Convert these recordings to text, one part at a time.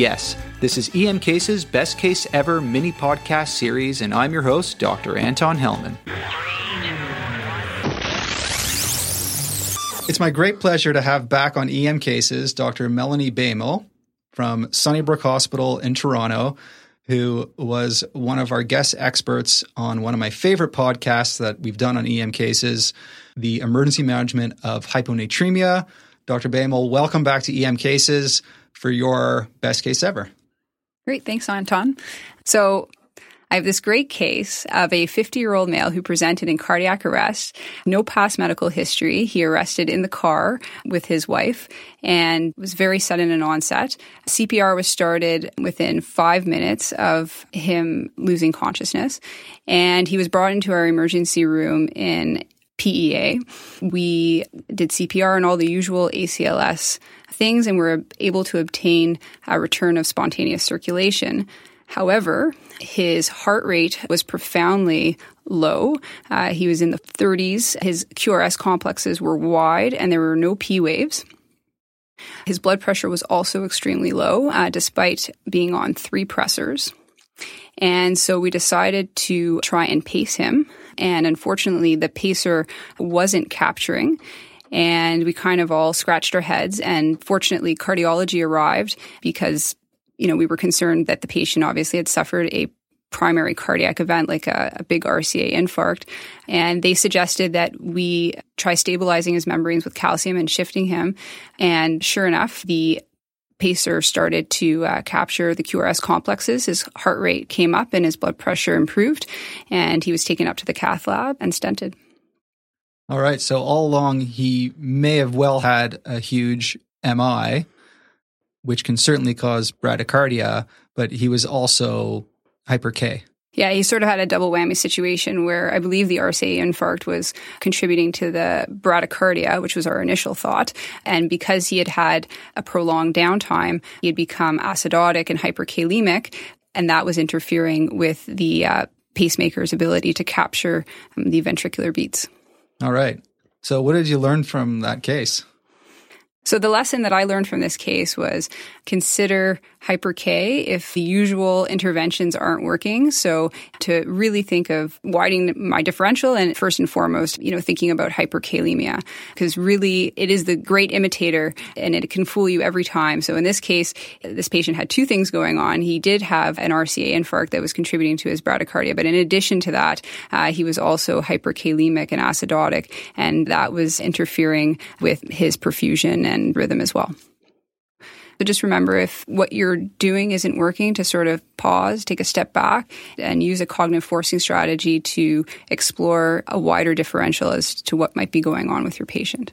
Yes, this is EM Case's Best Case Ever mini podcast series, and I'm your host, Dr. Anton Helman. It's my great pleasure to have back on EM Cases Dr. Melanie Baimel from Sunnybrook Hospital in Toronto, who was one of our guest experts on one of my favorite podcasts that we've done on EM Cases, the emergency management of hyponatremia. Dr. Baimel, welcome back to EM Cases for your best case ever. Great. Thanks, Anton. So, I have this great case of a 50 year old male who presented in cardiac arrest, no past medical history. He arrested in the car with his wife and was very sudden in onset. CPR was started within five minutes of him losing consciousness. And he was brought into our emergency room in PEA. We did CPR and all the usual ACLS things and were able to obtain a return of spontaneous circulation. However, his heart rate was profoundly low. Uh, he was in the 30s. His QRS complexes were wide and there were no P waves. His blood pressure was also extremely low, uh, despite being on three pressors. And so we decided to try and pace him. And unfortunately, the pacer wasn't capturing and we kind of all scratched our heads. And fortunately, cardiology arrived because you know, we were concerned that the patient obviously had suffered a primary cardiac event like a, a, big RCA infarct. And they suggested that we try stabilizing his membranes with calcium and shifting him. And sure enough, the pacer started to uh, capture the QRS complexes. His heart rate came up and his blood pressure improved. And he was taken up to the cath lab and stented. All right. So all along, he may have well had a huge MI which can certainly cause bradycardia, but he was also hyper K. Yeah, he sort of had a double whammy situation where I believe the RCA infarct was contributing to the bradycardia, which was our initial thought. And because he had had a prolonged downtime, he had become acidotic and hyperkalemic, and that was interfering with the uh, pacemaker's ability to capture um, the ventricular beats. All right. So, what did you learn from that case? So the lesson that I learned from this case was consider hyper K if the usual interventions aren't working. So to really think of widening my differential and first and foremost, you know, thinking about hyperkalemia because really it is the great imitator and it can fool you every time. So in this case, this patient had two things going on. He did have an RCA infarct that was contributing to his bradycardia, but in addition to that, uh, he was also hyperkalemic and acidotic, and that was interfering with his perfusion and rhythm as well. So just remember if what you're doing isn't working to sort of pause, take a step back and use a cognitive forcing strategy to explore a wider differential as to what might be going on with your patient.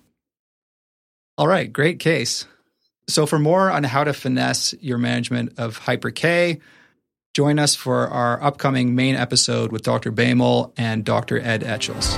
All right, great case. So for more on how to finesse your management of hyper K, join us for our upcoming main episode with Dr. Baimel and Dr. Ed Etchells.